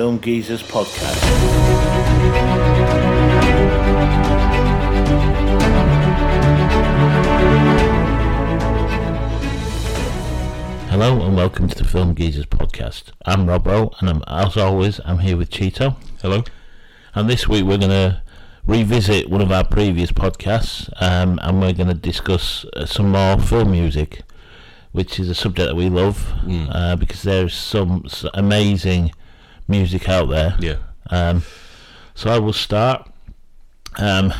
Welcome to the Film Geezers podcast. Hello and welcome to the Film Geezers podcast. I'm Robbo, and I'm, as always, I'm here with Cheeto. Hello. And this week we're going to revisit one of our previous podcasts, um, and we're going to discuss uh, some more film music, which is a subject that we love Mm. uh, because there's some amazing music out there. Yeah. Um, so I will start. Um,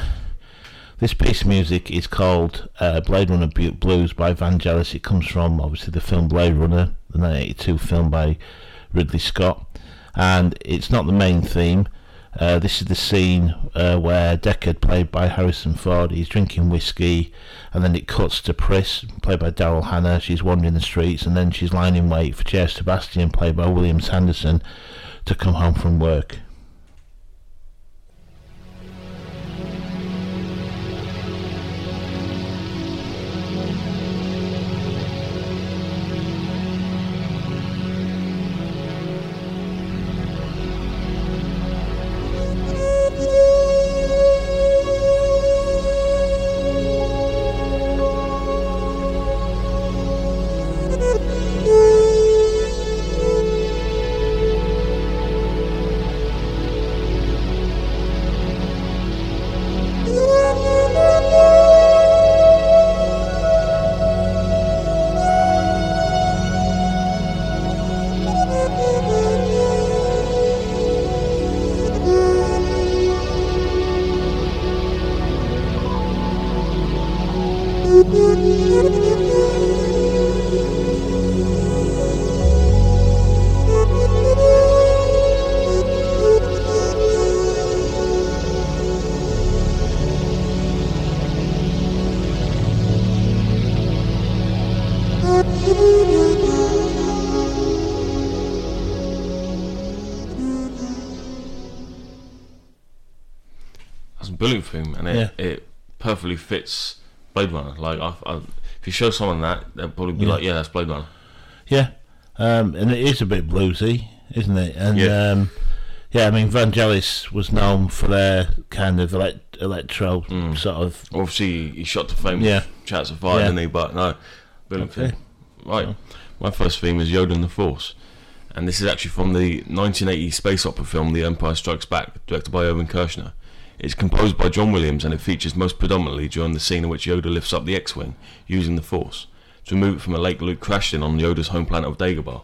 this piece of music is called uh, Blade Runner Blues by Vangelis. It comes from obviously the film Blade Runner, the 1982 film by Ridley Scott, and it's not the main theme. Uh, this is the scene uh, where Deckard, played by Harrison Ford, he's drinking whiskey, and then it cuts to Pris, played by Daryl Hannah. She's wandering the streets, and then she's lying in wait for Chair Sebastian, played by William Sanderson, to come home from work. That's a brilliant theme, and it, it perfectly fits Blade Runner. Like, I, I, if you show someone that, they'll probably be Yeah. like, "Yeah, that's Blade Runner." Yeah, um, and it is a bit bluesy, isn't it? And Yeah. um, yeah, I mean, Vangelis was known for their kind of elect- electro Mm. sort of. Obviously, he shot to fame. Yeah. with Chariots of Fire, Yeah. didn't he? But no, brilliant Okay. theme. Right. My first theme is Yoda and the Force, and this is actually from the 1980 space opera film The Empire Strikes Back, directed by Irvin Kershner. It's composed by John Williams, and it features most predominantly during the scene in which Yoda lifts up the X-wing using the Force to remove it from a lake Luke crashed in on Yoda's home planet of Dagobah.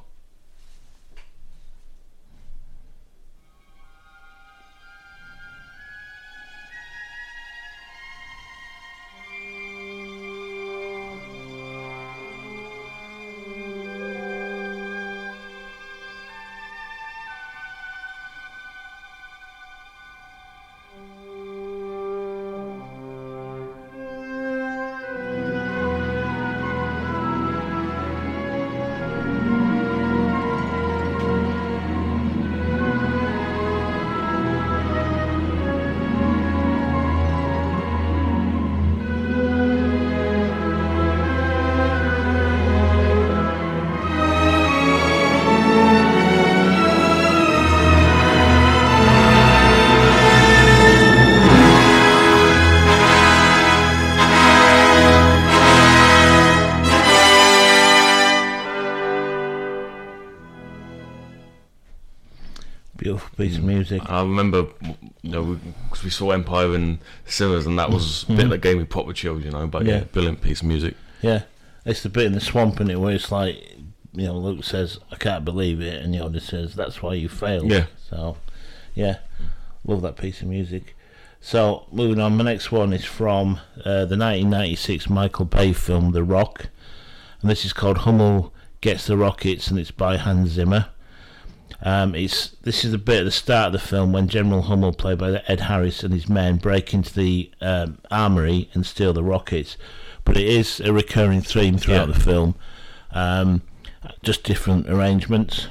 Music. I remember, you know, because we saw Empire and cinemas, and that was a bit that gave me proper chills, you know. But yeah, Yeah. brilliant piece of music. Yeah, it's the bit in the swamp in it where it's like, you know, Luke says, "I can't believe it," and Yoda says, "That's why you failed." Yeah. So, yeah, love that piece of music. So, moving on, my next one is from uh, the 1996 Michael Bay film The Rock, and this is called Hummel Gets the Rockets, and it's by Hans Zimmer. Um, it's this is a bit at the start of the film when General Hummel, played by Ed Harris, and his men break into the um, armory and steal the rockets. But it is a recurring theme throughout Yeah. the film, um, just different arrangements.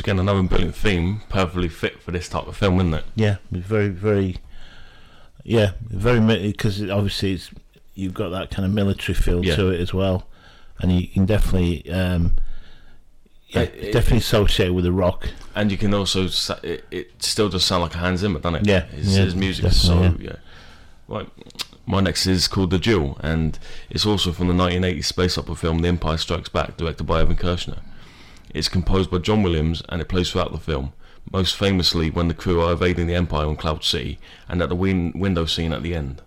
Once again, another brilliant theme, perfectly fit for this type of film, isn't it? Yeah, very, very, yeah, very because obviously it's you've got that kind of military feel Yeah. to it as well, and you can definitely, um, yeah, Uh, it- definitely associate with the rock. And you can also, it, it still does sound like a Hans Zimmer, doesn't it? Yeah, His, yeah, his music is so, definitely, yeah. Right. My next is called The Duel, and it's also from the 1980 space opera film The Empire Strikes Back, directed by Evan Kershner. It's composed by John Williams, and it plays throughout the film, most famously when the crew are evading the Empire on Cloud City, and at the win- window scene at the end.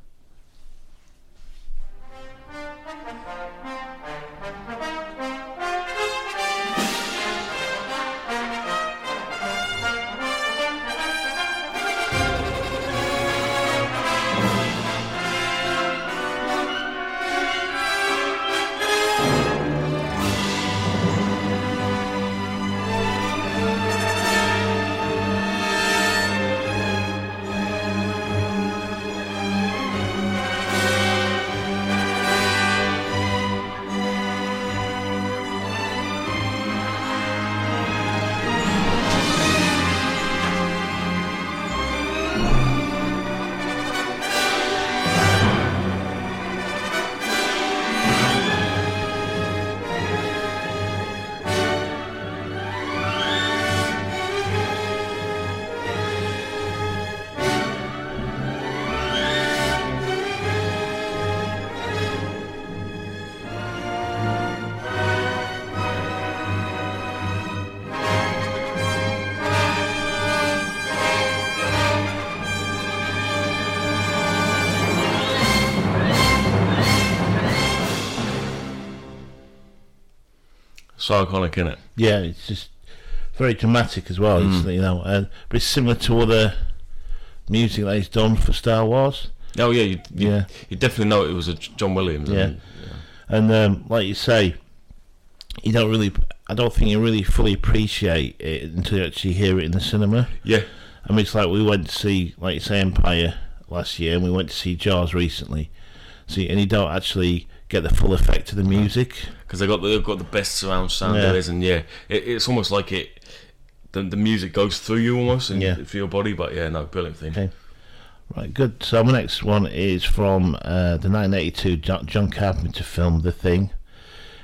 So in it. Yeah, it's just very dramatic as well. It's, Mm. you know, uh, but it's similar to other music that he's done for Star Wars. Oh, yeah, you, you, Yeah. you definitely know it was a John Williams. Yeah. and- And um, like you say, you don't really, I don't think you really fully appreciate it until you actually hear it in the cinema. yeah. I mean, it's like we went to see, like you say, Empire last year, and we went to see Jaws recently. See, and you don't actually get the full effect of the music. because they got the, they've got the best surround sound Yeah. there is, and yeah, it, it's almost like it. The, the music goes through you almost and Yeah. for your body, but yeah, no, brilliant thing. Okay. Right, good. So my next one is from uh, the 1982 John, John Carpenter film The Thing.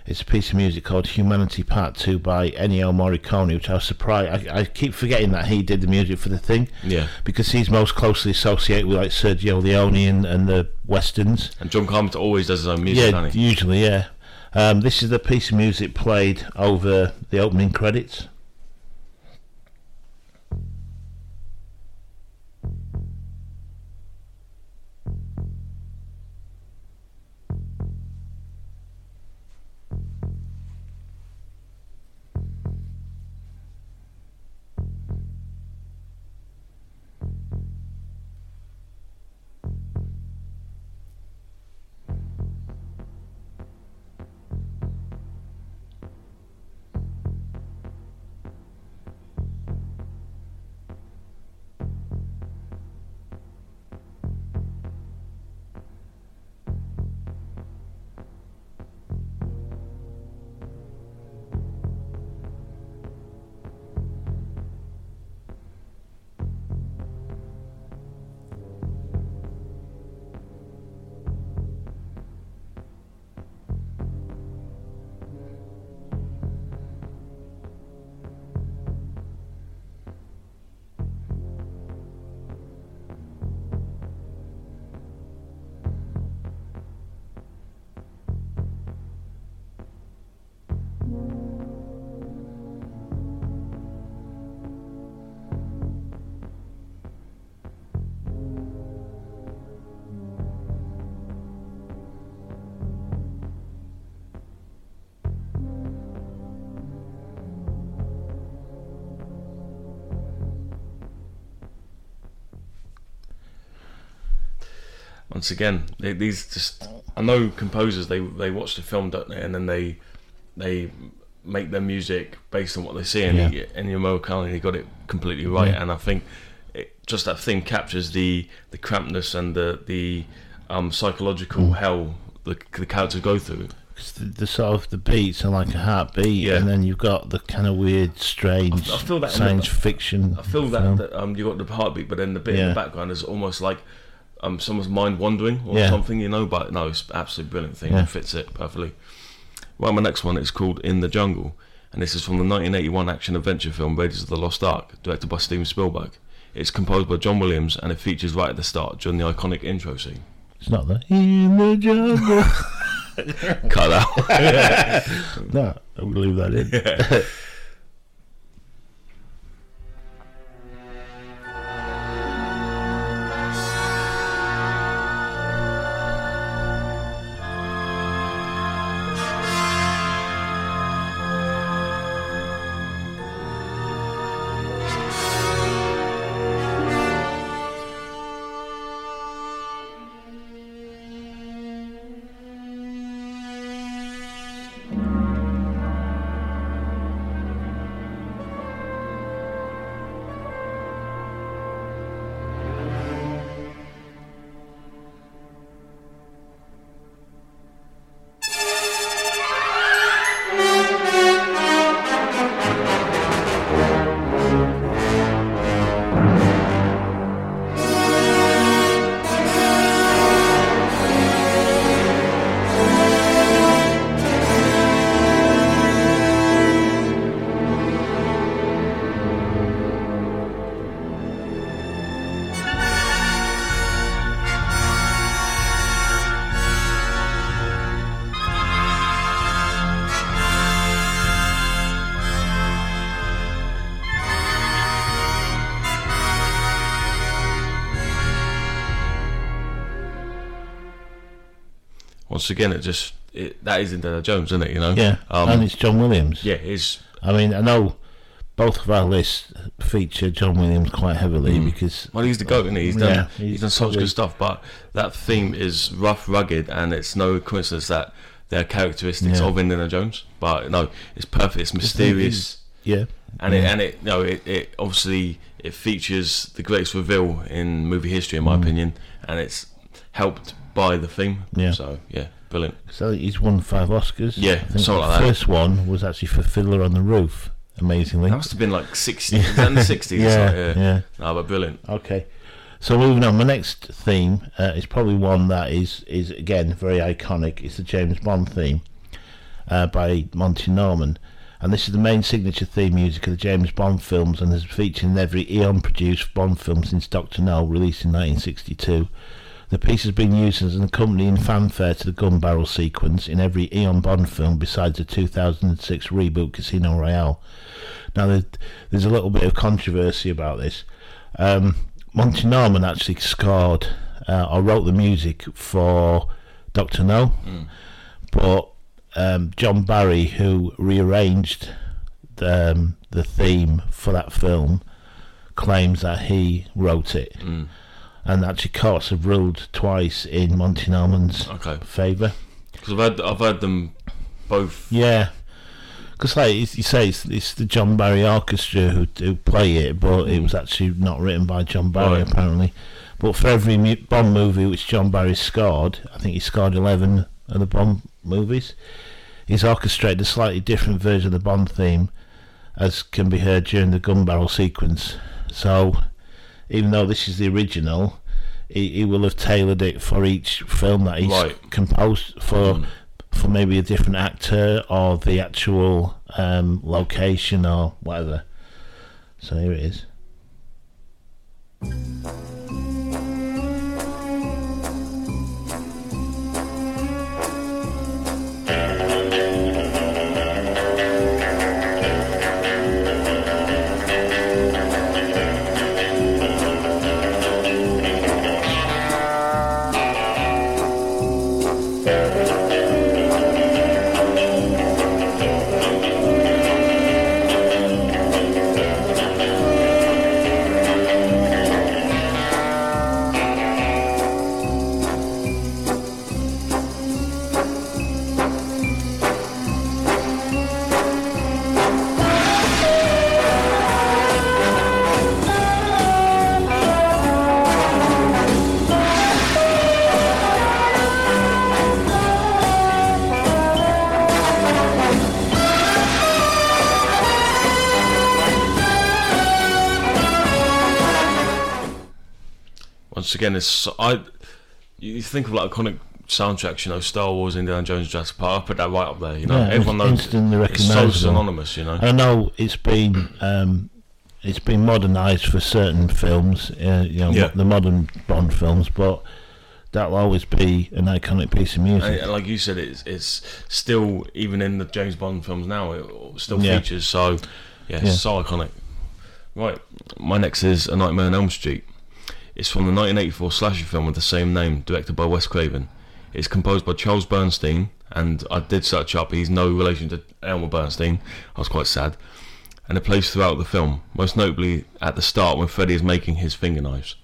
It's a piece of music called Humanity Part 2 by Ennio Morricone, which I was surprised. I, I keep forgetting that he did the music for The Thing Yeah, because he's most closely associated with like Sergio Leone and, and the westerns. and John Carpenter always does his own music, yeah, usually, yeah. Um, this is the piece of music played over the opening credits. Once again, they, these just I know composers they they watch the film don't they, and then they they make their music based on what they see, and Yeah. and Morricone he got it completely right, Yeah. and I think it, just that thing captures the the crampedness and the the um, psychological Mm. hell the, the characters go through. the, the sort of the beats are like a heartbeat, Yeah. and then you've got the kind of weird, strange I feel that science the- fiction. I feel that, that um, you got the heartbeat, but then the bit in the background is almost like um, someone's mind wandering or Yeah. something, you know. But no, it's absolutely brilliant thing. Yeah. It fits it perfectly. Well, my next one is called In the Jungle, and this is from the 1981 action adventure film Raiders of the Lost Ark, directed by Steven Spielberg. It's composed by John Williams, and it features right at the start during the iconic intro scene. It's not the in the jungle. Cut out. no, I will leave that in. Once again, it just it, that is Indiana Jones, isn't it? You know. Yeah, Um, and it's John Williams. yeah, it's I mean, I know both of our lists feature John Williams quite heavily because Well, he's the goat, isn't he? He's done, Yeah, he's, he's done such probably- good stuff. But that theme is rough, rugged, and it's no coincidence that they're characteristics Yeah. of Indiana Jones. But no, it's perfect. It's mysterious, yeah, and it yeah. and it no, it, it obviously it features the greatest reveal in movie history, in my Mm. opinion, and it's helped by the theme. Yeah. So yeah, brilliant. So he's won five Oscars. Yeah, I think something the like that. first one was actually for Fiddler on the Roof. Amazingly, That must have been like sixty, that sixties. yeah, like, yeah. yeah. No, but brilliant. Okay. So moving on, my next theme uh, is probably one that is is again very iconic. It's the James Bond theme uh, by Monty Norman, and this is the main signature theme music of the James Bond films, and has featured in every Eon-produced Bond film since Doctor No, released in 1962. The piece has been used as an accompanying fanfare to the gun barrel sequence in every Eon Bond film besides the 2006 reboot Casino Royale. Now, there's a little bit of controversy about this. Um, Monty Norman actually scored uh, or wrote the music for Doctor No, but um, John Barry, who rearranged the, um, the theme for that film, claims that he wrote it. And actually, courts have ruled twice in Monty Norman's Okay, favour. because I've had I've had them both. Yeah, because like you say, it's, it's the John Barry Orchestra who who play it, but it was actually not written by John Barry Right. apparently. But for every Bond movie which John Barry scored, I think he scored eleven of the Bond movies. He's orchestrated a slightly different version of the Bond theme, as can be heard during the gun barrel sequence. So, even though this is the original, he, he will have tailored it for each film that he's Right. composed for Mm. for maybe a different actor or the actual um, location or whatever. So here it is. Again, it's I. You think of like iconic soundtracks, you know, Star Wars, Indiana Jones, Jurassic Park. I put that right up there. You know, Yeah, everyone knows instantly It's so synonymous. You know. I know it's been um, it's been modernised for certain films, uh, you know, Yeah. the modern Bond films, but that'll always be an iconic piece of music. And like you said, it's it's still even in the James Bond films now. It still Yeah. features. So yeah, Yeah. so iconic. Right, my next is A Nightmare on Elm Street. It's from the 1984 slasher film with the same name, directed by Wes Craven. It's composed by Charles Bernstein, and I did search up. He's no relation to Elmer Bernstein. I was quite sad. And it plays throughout the film, most notably at the start when Freddy is making his finger knives.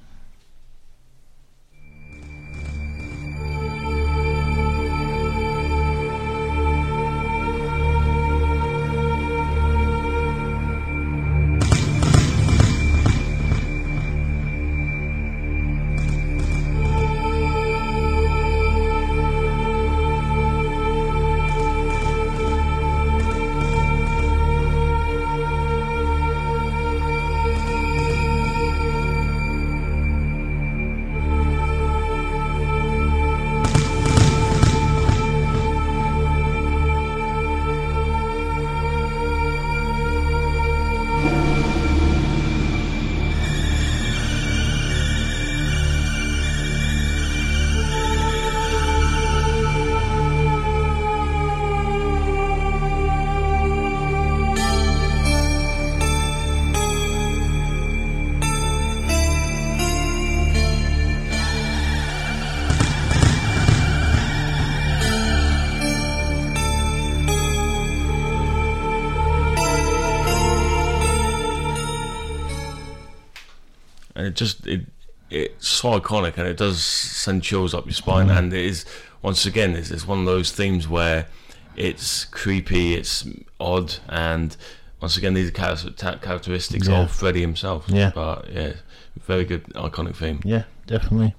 Iconic and it does send chills up your spine and it is once again it's, it's one of those themes where it's creepy it's odd and once again these are characteristics Yeah. of Freddy himself Yeah. but yeah very good iconic theme Yeah, definitely.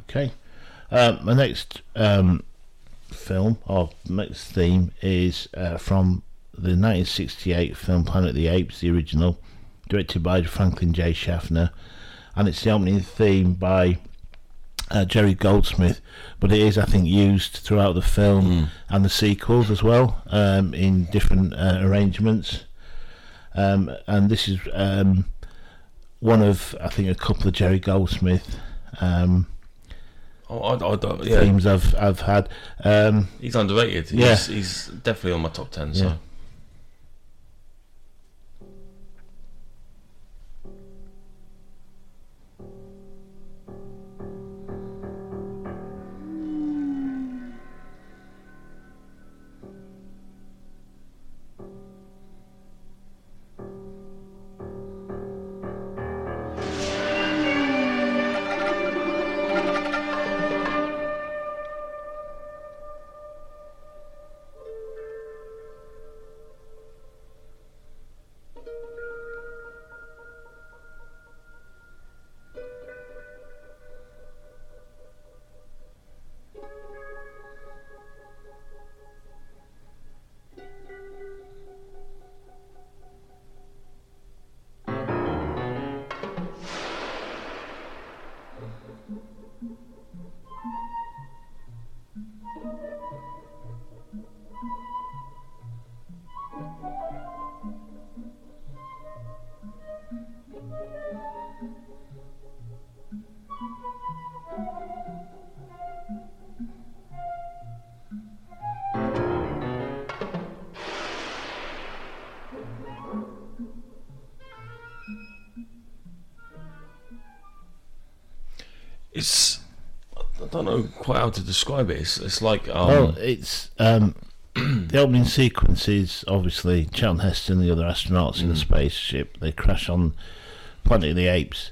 Okay. Um, my next um, film or next theme is uh, from the 1968 film Planet of the Apes, the original, directed by Franklin J. Schaffner, and it's the opening theme by uh, Jerry Goldsmith. But it is, I think, used throughout the film and the sequels as well um, in different uh, arrangements. Um, and this is um, one of, I think, a couple of Jerry Goldsmith um, oh, I, I don't, yeah themes I've I've had. Um, he's underrated Yeah. he's, he's definitely on my top 10 so Yeah. Don't know quite how to describe it it's, it's like um, well, it's um, the opening sequence is obviously Charlton Heston, and the other astronauts in the spaceship. They crash on Planet of the Apes,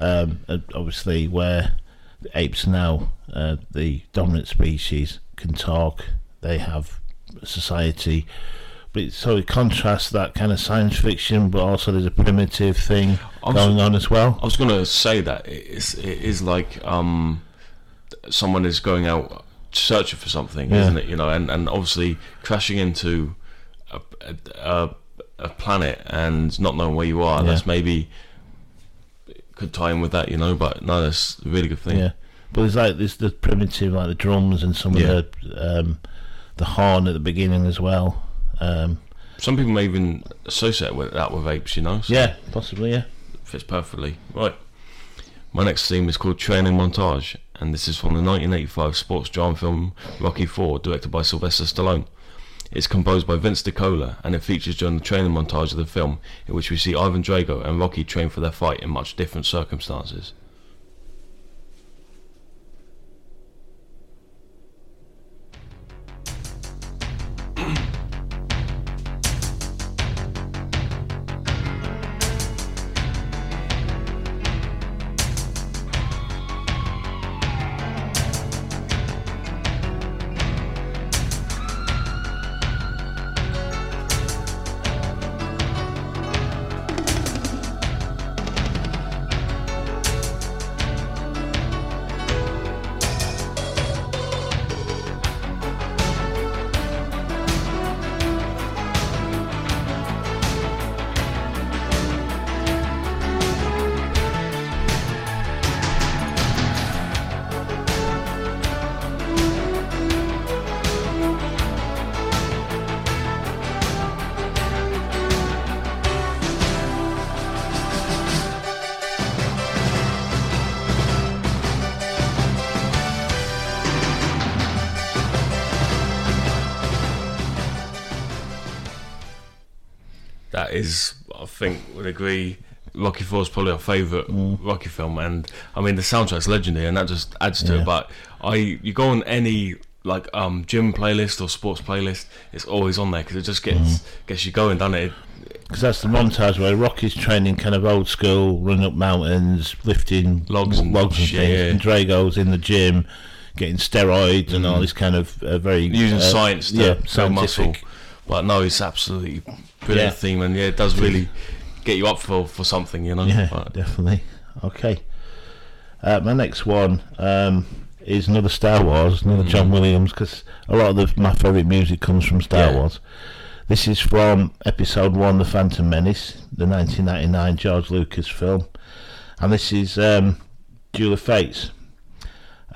um, obviously where the apes now, uh, the dominant species, can talk. They have society. But it sort of contrasts that kind of science fiction, but also there's a primitive thing going on as well. I was going to say that it's it is like um, someone is going out searching for something, Yeah. isn't it? You know, and, and obviously crashing into a, a, a, planet and not knowing where you are. Yeah. That's maybe could tie in with that, you know. But no, that's a really good thing. Yeah, but there's like there's the primitive like the drums and some Yeah. of the um, the horn at the beginning as well. Um, Some people may even associate with that with apes, you know. So yeah, possibly. Yeah. fits perfectly. Right. My next theme is called Training Montage, and this is from the 1985 sports drama film Rocky IV, directed by Sylvester Stallone. It's composed by Vince DiCola, and it features during the training montage of the film, in which we see Ivan Drago and Rocky train for their fight in much different circumstances. Probably our favourite Rocky film, and I mean the soundtrack's legendary, and that just adds to Yeah. it. But I, you go on any like um gym playlist or sports playlist, it's always on there because it just gets gets you going, doesn't it? Because that's the montage where Rocky's training kind of old school, running up mountains, lifting Logs and logs and shit, things. yeah. And Drago's in the gym, getting steroids and all this kind of uh, very Using uh, science to yeah, build muscle. But no, it's absolutely brilliant Yeah. theme, and yeah, it does really get you up for for something, you know. Yeah, But- definitely. Okay. Uh, my next one um, is another Star Wars, another John Williams, because a lot of the, my favourite music comes from Star Yeah. Wars. This is from Episode One, The Phantom Menace, the 1999 George Lucas film, and this is um, Duel of Fates.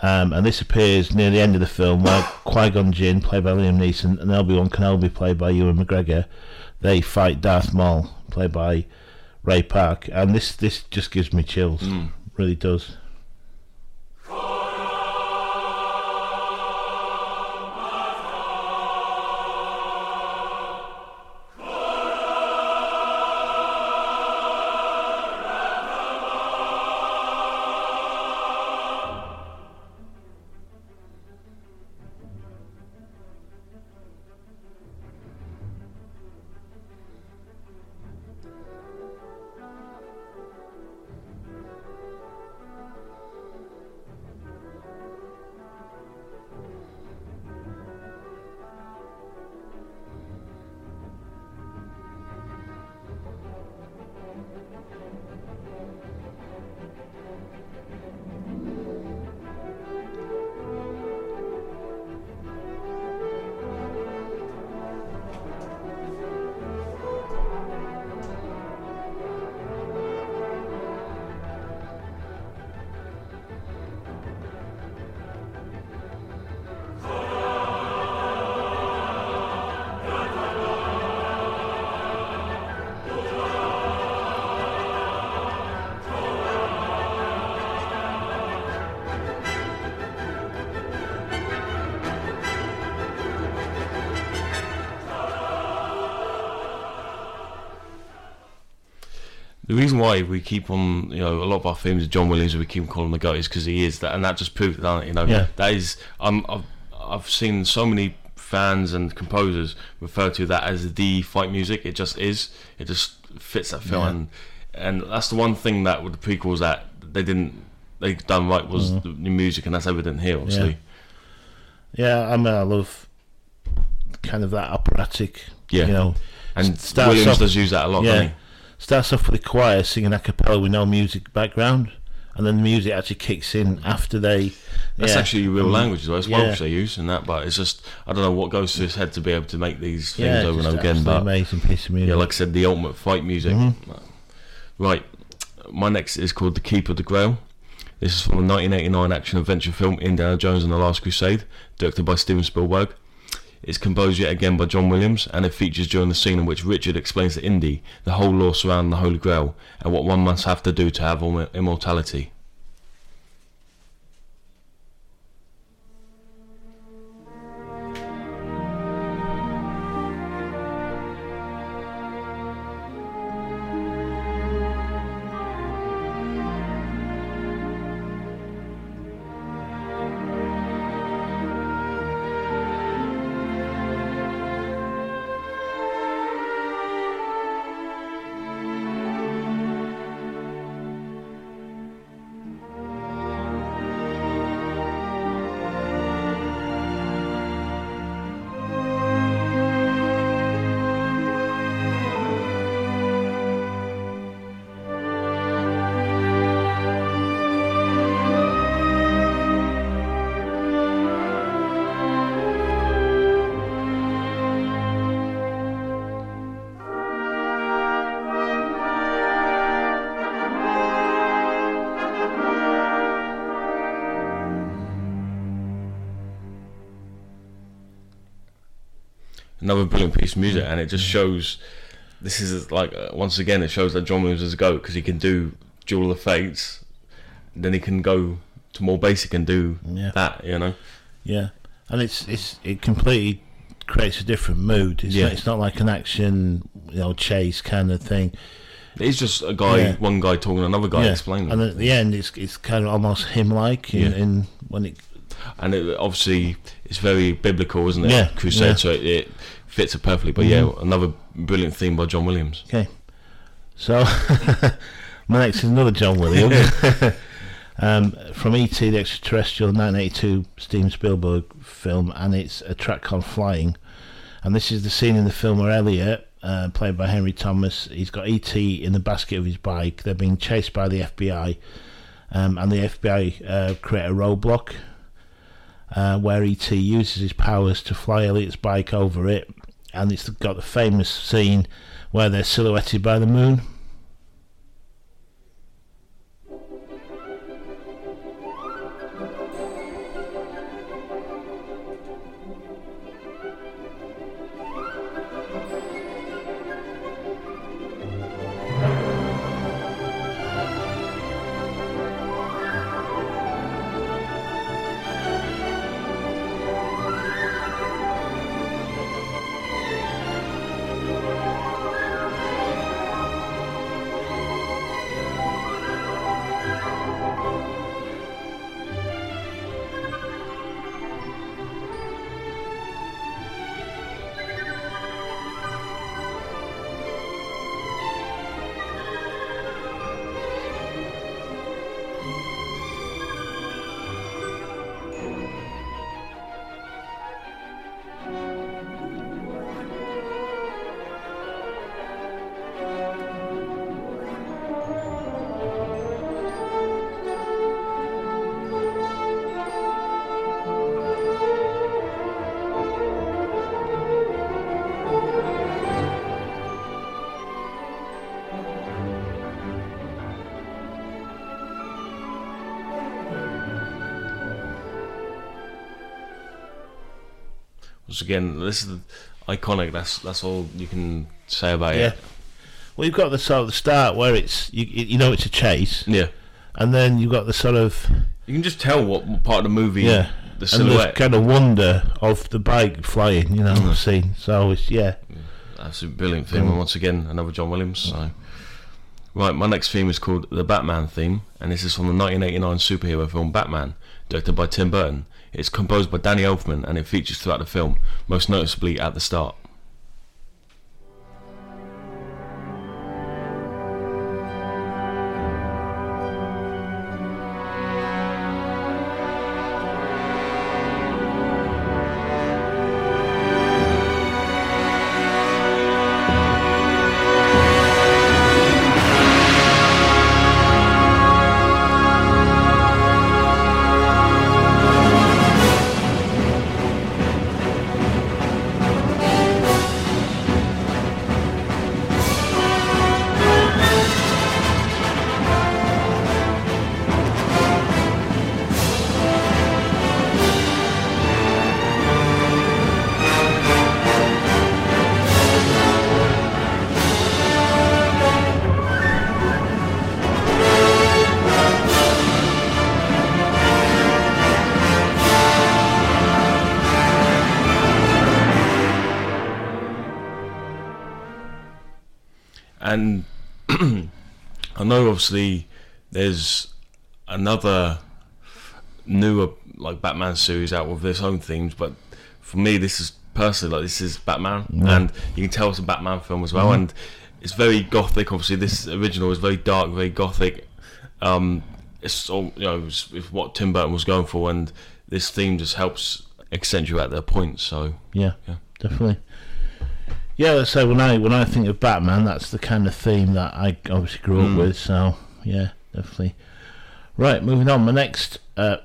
Um, and this appears near the end of the film where Qui Gon Jinn, played by Liam Neeson, and Obi Wan Kenobi, played by Ewan McGregor, they fight Darth Maul, played by Ray Park, and this this just gives me chills, mm. really does. The reason why we keep on, you know, a lot of our themes of John Williams, we keep calling the goat, is because he is that, and that just proves it, doesn't it? You know, Yeah. that is. Um, I've I've seen so many fans and composers refer to that as the fight music. It just is. It just fits that film, Yeah. and and that's the one thing that with the prequels that they didn't they done right was the, the music, and that's evident here, obviously. Yeah, I mean, I love kind of that operatic, Yeah. you know. And Williams off- does use that a lot, doesn't Yeah, he? Starts off with the choir singing a cappella with no music background, and then the music actually kicks in after they. That's yeah. actually real Um, language, though. It's yeah. Welsh they use and that, but it's just I don't know what goes through his head to be able to make these things Yeah, over and over again. But amazing piece of music. yeah, like I said, the ultimate fight music. Mm-hmm. Right, my next is called The Keeper of the Grail. This is from the 1989 action adventure film Indiana Jones and the Last Crusade, directed by Steven Spielberg. It's composed yet again by John Williams, and it features during the scene in which Richard explains to Indy the whole lore surrounding the Holy Grail and what one must have to do to have immortality. Another brilliant piece of music, and it just shows. This is like uh, once again, it shows that John Williams is a goat because he can do Duel of the Fates, then he can go to more basic and do Yeah. that. You know, Yeah, and it's it's it completely creates a different mood. It's Yeah. not, it's not like an action, you know, chase kind of thing. it's just a guy, Yeah. one guy talking to another guy yeah, explaining, and at the end, it's it's kind of almost him-like in, Yeah. in when it. and it, obviously it's very biblical, isn't it? Yeah, Crusade, yeah. so it, it fits it perfectly. But yeah, another brilliant theme by John Williams. Okay, so my next is another John Williams. Um, from E.T. the Extraterrestrial, 1982 Steven Spielberg film, and it's a track called Flying. And this is the scene in the film where Elliott, uh, played by Henry Thomas, he's got E.T. in the basket of his bike. They're being chased by the FBI, um, and the FBI uh, create a roadblock uh, where E.T. uses his powers to fly Elliott's bike over it. And it's got the famous scene where they're silhouetted by the moon. Once again, this is iconic. That's that's all you can say about Yeah. it. Well, you've got the sort of the start where it's you, you know it's a chase, Yeah, and then you've got the sort of you can just tell what part of the movie. yeah, the and the silhouette. kind of wonder of the bike flying, you know, Mm. scene. So it's yeah, That's a brilliant theme, and once again, another John Williams. So, right, my next theme is called the Batman theme, and this is from the 1989 superhero film Batman, directed by Tim Burton. It's composed by Danny Elfman, and it features throughout the film, most noticeably at the start. And I know obviously there's another newer like Batman series out with its own themes, but for me, this is personally like this is Batman, and you can tell it's a Batman film as well, Mm-hmm. and it's very gothic. Obviously, this original is very dark, very gothic. Um, it's all you know, it's, it's what Tim Burton was going for, and this theme just helps accentuate their point. So Yeah, Yeah. definitely. Yeah, let's say when I when I think of Batman, that's the kind of theme that I obviously grew Mm. up with. So yeah, definitely. Right, moving on. My next uh,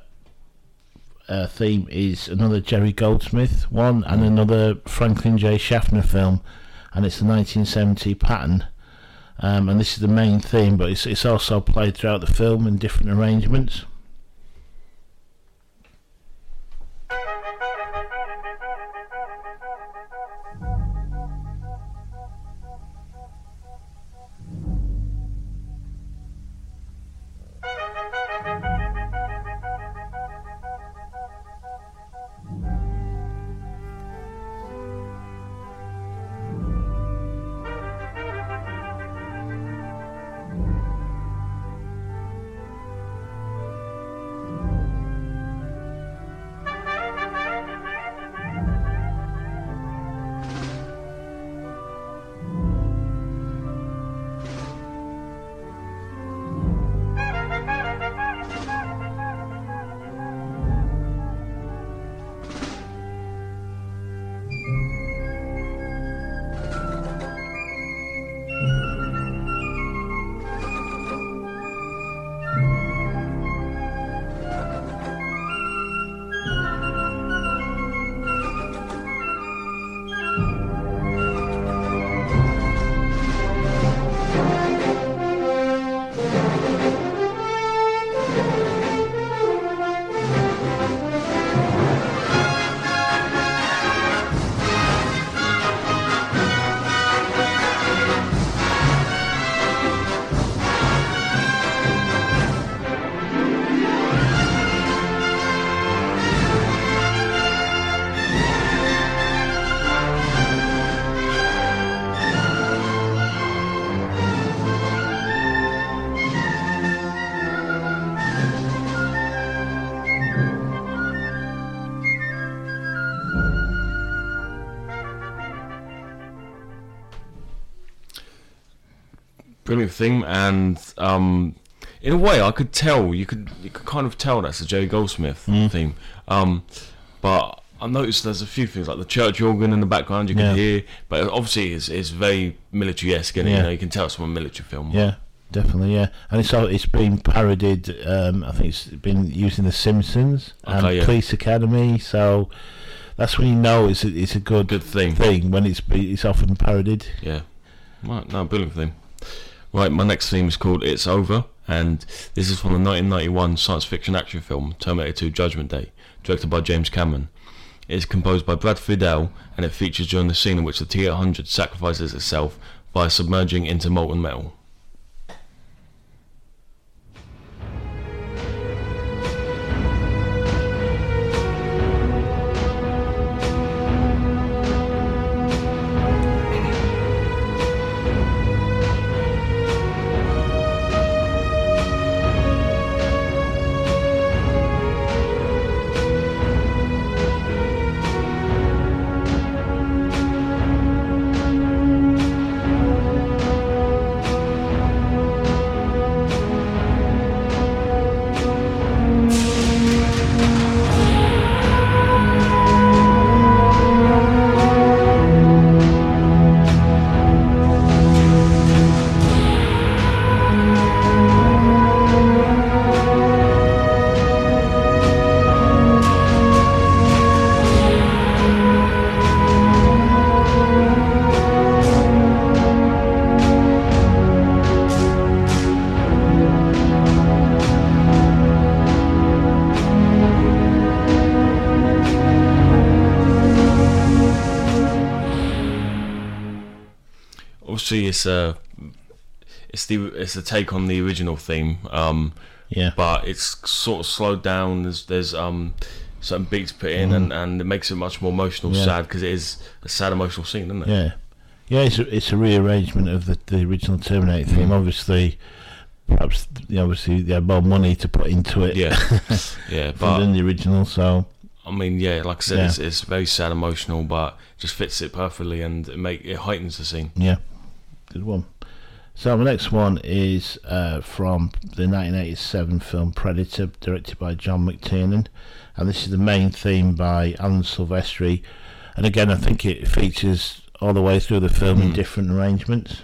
uh, theme is another Jerry Goldsmith one and another Franklin J. Schaffner film, and it's the 1970 Patton. Um, and this is the main theme, but it's it's also played throughout the film in different arrangements. Theme, and um, in a way, I could tell you could you could kind of tell that's a Jerry Goldsmith theme. Um, but I noticed there's a few things like the church organ in the background you can Yeah. hear, but obviously it's, it's very military-esque, and Yeah. you know you can tell it's from a military film. Yeah, definitely. Yeah, and it's all, it's been parodied. Um, I think it's been used in The Simpsons and Okay, yeah. Police Academy. So that's when you know it's a, it's a good, Good theme. thing when it's it's often parodied. Yeah. Right, no, brilliant theme. Right, my next theme is called It's Over, and this is from the 1991 science fiction action film Terminator 2 Judgment Day, directed by James Cameron. It is composed by Brad Fiedel, and it features during the scene in which the T-800 sacrifices itself by submerging into molten metal. Obviously, it's a it's the it's a take on the original theme, um, Yeah, but it's sort of slowed down. There's there's um certain beats put in, and, and it makes it much more emotional, Yeah. sad because it is a sad emotional scene, isn't it? yeah, Yeah, it's a, it's a rearrangement of the, the original Terminator theme. Mm. Obviously, perhaps obviously they had more money to put into it Yeah, yeah, but than the original. So I mean, yeah, like I said, Yeah. it's, it's very sad, emotional, but just fits it perfectly and it make it heightens the scene. yeah, good one. So the next one is uh, from the 1987 film Predator, directed by John McTiernan, and this is the main theme by Alan Silvestri. And again, I think it features all the way through the film in Mm. different arrangements.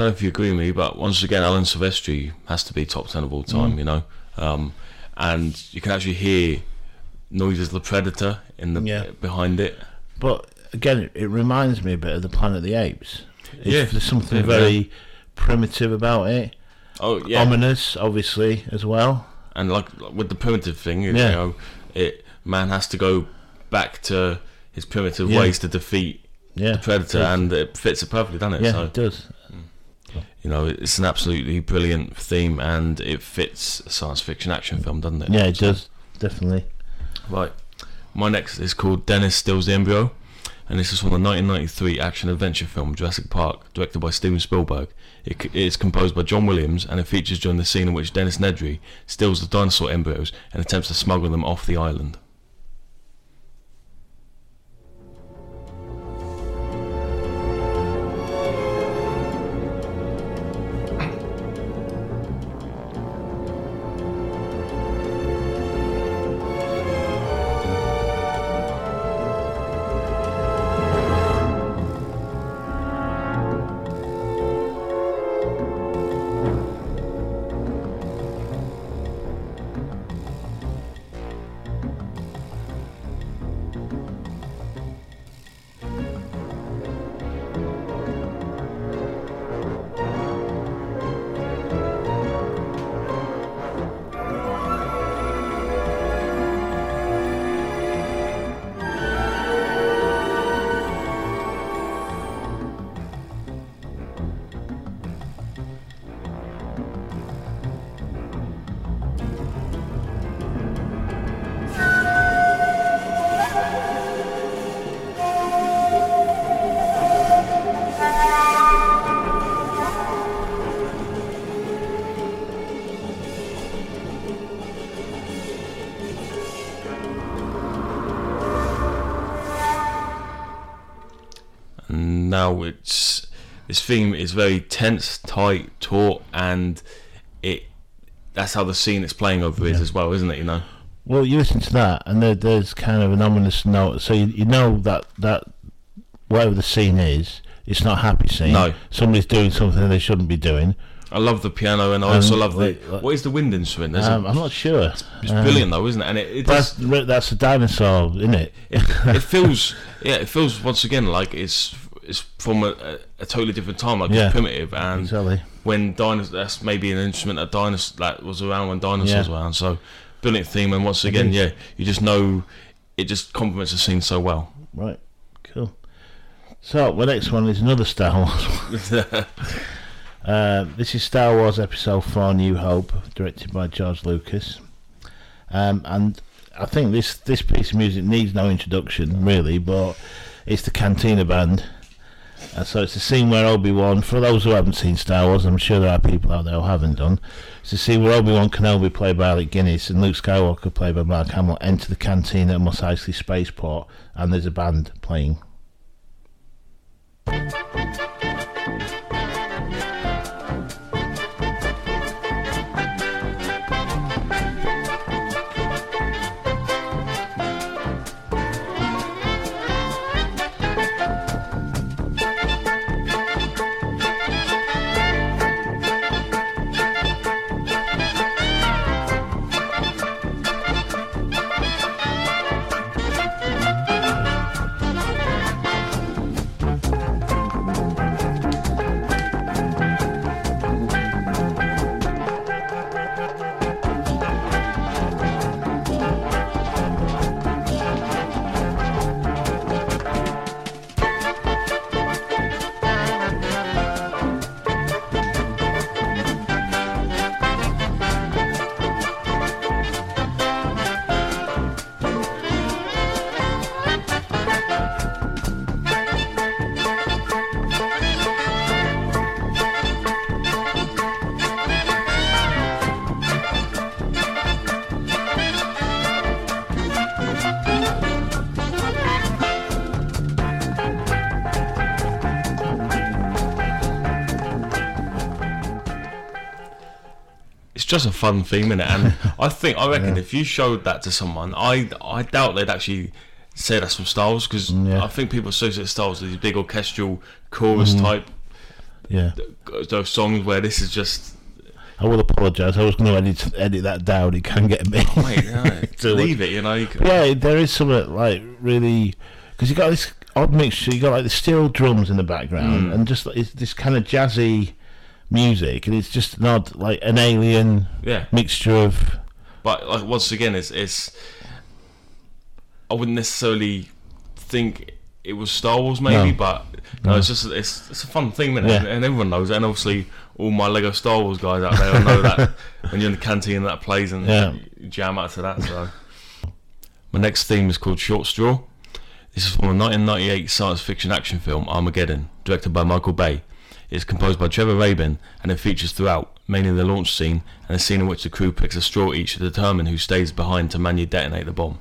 Don't know if you agree with me, but once again, Alan Silvestri has to be top ten of all time. Mm. You know, um, and you can actually hear noises of the Predator in the Yeah. behind it. But again, it, reminds me a bit of the Planet of the Apes. It's, Yeah. there's something Yeah, very primitive about it. Oh yeah, Ominous, obviously, as well. and like with the primitive thing, you Yeah. know, it man has to go back to his primitive Yeah. ways to defeat Yeah, the Predator, and it fits it perfectly, doesn't it? yeah, So it does. You know, it's an absolutely brilliant theme, and it fits a science fiction action film, doesn't it? Yeah, it does definitely. Right. My next is called Dennis Steals the Embryo, and this is from the 1993 action adventure film Jurassic Park, directed by Steven Spielberg. It, it is composed by John Williams, and it features during the scene in which Dennis Nedry steals the dinosaur embryos and attempts to smuggle them off the island. Theme is very tense, tight, taut, and it that's how the scene it's playing over is as well, isn't it? You know. Well, you listen to that, and there, there's kind of an ominous note. So you, you know that that whatever the scene is, it's not a happy scene. No. somebody's doing something they shouldn't be doing. I love the piano, and I also Um, love the what- is the wind instrument? Um, I'm not sure. it's Um, brilliant though, isn't it? And it, it That's does. that's a dinosaur, isn't it? it feels yeah it feels once again like it's it's from a, a, totally different time like Yeah. it's primitive and exactly. when dinosaurs that's maybe an instrument that dinosaurs that was around when dinosaurs Yeah. were around so brilliant theme and once again yeah you just know it just complements the scene so well Right, cool. So the next one is another Star Wars. Uh, this is Star Wars Episode 4 New Hope, directed by George Lucas. Um, and I think this, this piece of music needs no introduction, really, but it's the Cantina Band. And so it's the scene where Obi Wan, for those who haven't seen Star Wars, I'm sure there are people out there who haven't done, it's the scene where Obi Wan Kenobi, played by Alec Guinness, and Luke Skywalker, played by Mark Hamill, enter the canteen at Mos Eisley Spaceport, and there's a band playing. Just a fun theme in it, and I think I reckon if you showed that to someone, I I doubt they'd actually say that's from Wars because Yeah. I think people associate Wars with these big orchestral chorus type Yeah. uh, those songs where this is just I will apologise. I was going to edit edit that down. It can get me. wait, no, So leave it. You know, you can, yeah, there is something like really because you got this odd mixture. You got like the steel drums in the background, Mm. and just like, this kind of jazzy music, and it's just an odd like an alien yeah. mixture of But like once again, it's it's. I wouldn't necessarily think it was Star Wars, maybe, No. but no, No. it's just it's it's a fun thing, Yeah. and everyone knows it. And obviously, all my Lego Star Wars guys out there know that when you're in the canteen, that plays and Yeah. jam out to that. So, my next theme is called Short Straw. This is from a 1998 science fiction action film Armageddon, directed by Michael Bay. It's composed by Trevor Rabin and it features throughout, mainly the launch scene and a scene in which the crew picks a straw each to determine who stays behind to manually detonate the bomb.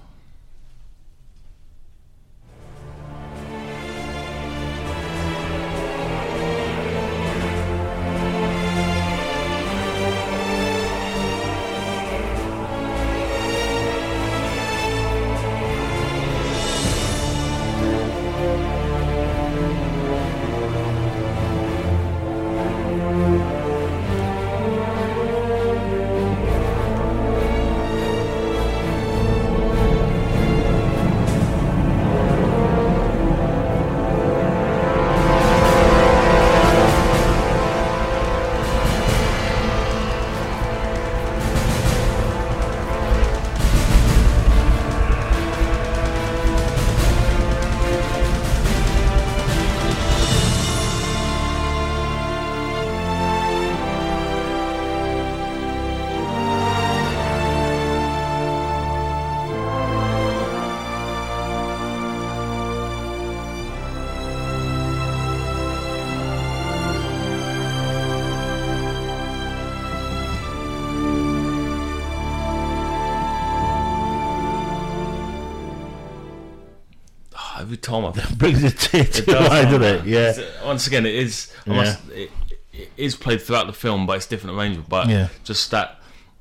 Brings a tear to It your does, eye, doesn't it? Yeah. It's- Once again, it is. Yeah. Must, it, it is played throughout the film, but it's different arrangement. But Yeah. just that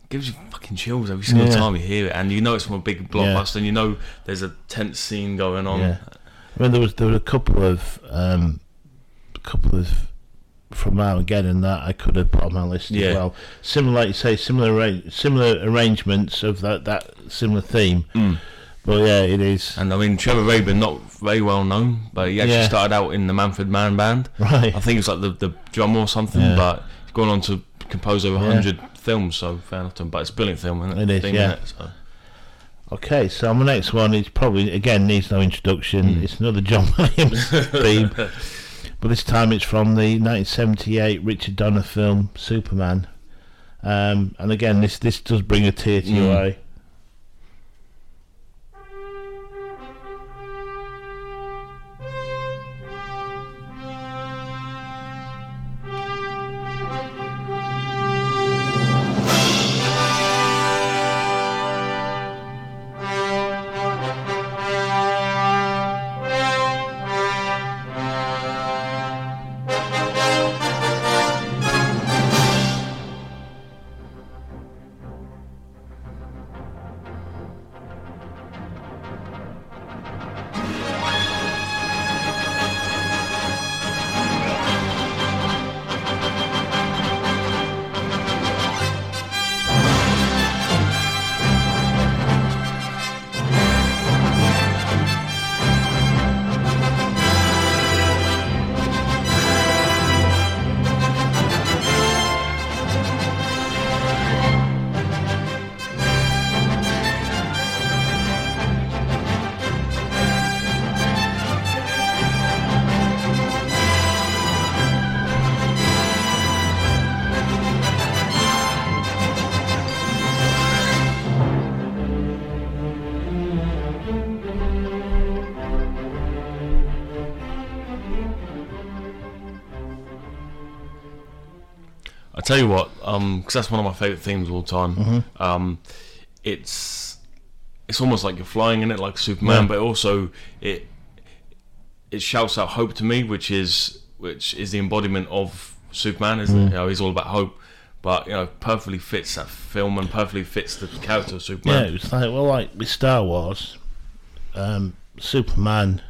gives you fucking chills every single Yeah. time you hear it, and you know it's from a big blockbuster, and you know there's a tense scene going on. Yeah. I mean, there was there were a couple of um, a couple of from Armageddon that I could have put on my list Yeah. as well. Similar, like you say, similar arra- similar arrangements of that that similar theme. Mm. But yeah, it is And I mean, Trevor Rabin, not very well known, but he actually Yeah. started out in the Manfred Mann band. right. I think it was like the, the drummer or something, Yeah. but he's gone on to compose over Yeah. 100 films, so fair enough to him. But it's a brilliant film, isn't it? It is, Thing, yeah. innit? So. Okay, so my next one is probably again needs no introduction. Mm. It's another John Williams theme, but this time it's from the 1978 Richard Donner film Superman. Um, and again, this this does bring a tear to your Mm. eye. Because that's one of my favorite themes of all time. Mm-hmm. Um, it's it's almost like you're flying in it, like Superman, Yeah. but also it it shouts out hope to me, which is which is the embodiment of Superman, isn't Mm. it? You know, he's all about hope, but you know, perfectly fits that film and perfectly fits the character of Yeah, Superman. it was like well, like with Star Wars, um, Superman.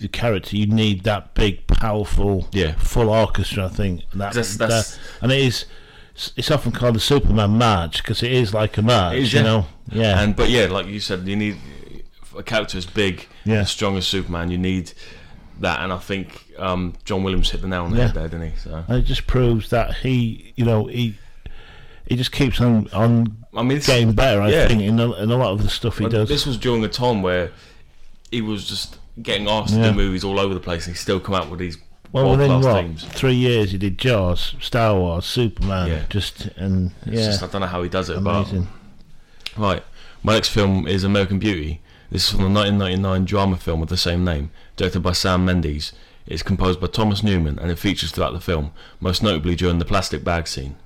The character you need that big, powerful, Yeah. full orchestra. I think and that, That's- that's- that- and it is. It's often called the Superman March because it is like a march. Is, you yeah. know, yeah, And but yeah, like you said, you need a character as big, Yeah. as strong as Superman. You need that, and I think um, John Williams hit the nail on the Yeah. head there, didn't he? So and it just proves that he, you know, he he just keeps on on I mean, getting better. I yeah. think in a, in a lot of the stuff he But does. This was during a time where he was just getting asked to Yeah. do movies all over the place, and he still come out with these well, within what teams. three years, he did Jaws, Star Wars, Superman, Yeah. just and It's yeah, just, I don't know how he does it, amazing. but right. My next film is American Beauty. This is from the 1999 drama film of the same name, directed by Sam Mendes. It's composed by Thomas Newman, and it features throughout the film, most notably during the plastic bag scene.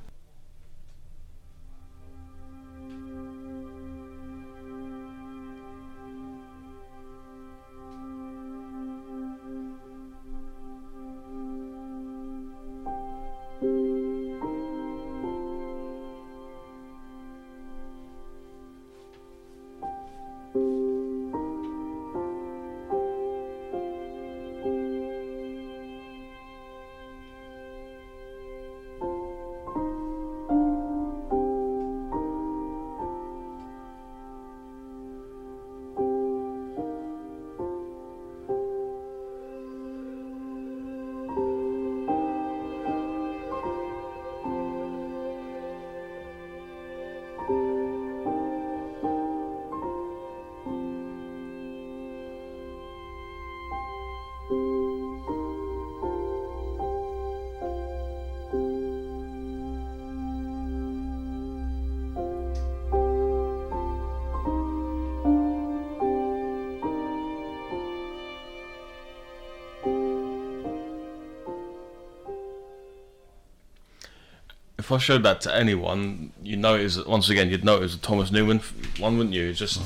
If I showed that to anyone, you know it was once again you'd know it was a Thomas Newman one, wouldn't you? It's just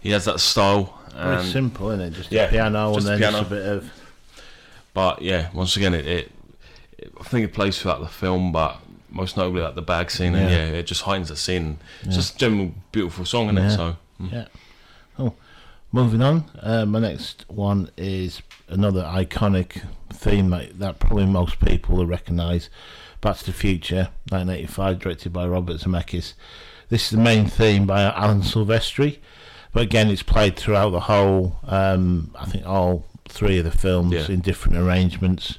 he has that style, Very and simple, isn't it? Just yeah, a piano just and then piano. just a bit of but yeah, once again it, it, it I think it plays throughout the film, but most notably like the bag scene, and Yeah. yeah, it just heightens the scene. It's just a general beautiful song, isn't it? So mm. Yeah. Oh, moving on. Uh, my next one is another iconic theme that, that probably most people will recognise. Back to the Future, 1985, directed by Robert Zemeckis. This is the main theme by Alan Silvestri, but again, it's played throughout the whole. Um, I think all three of the films Yeah. in different arrangements.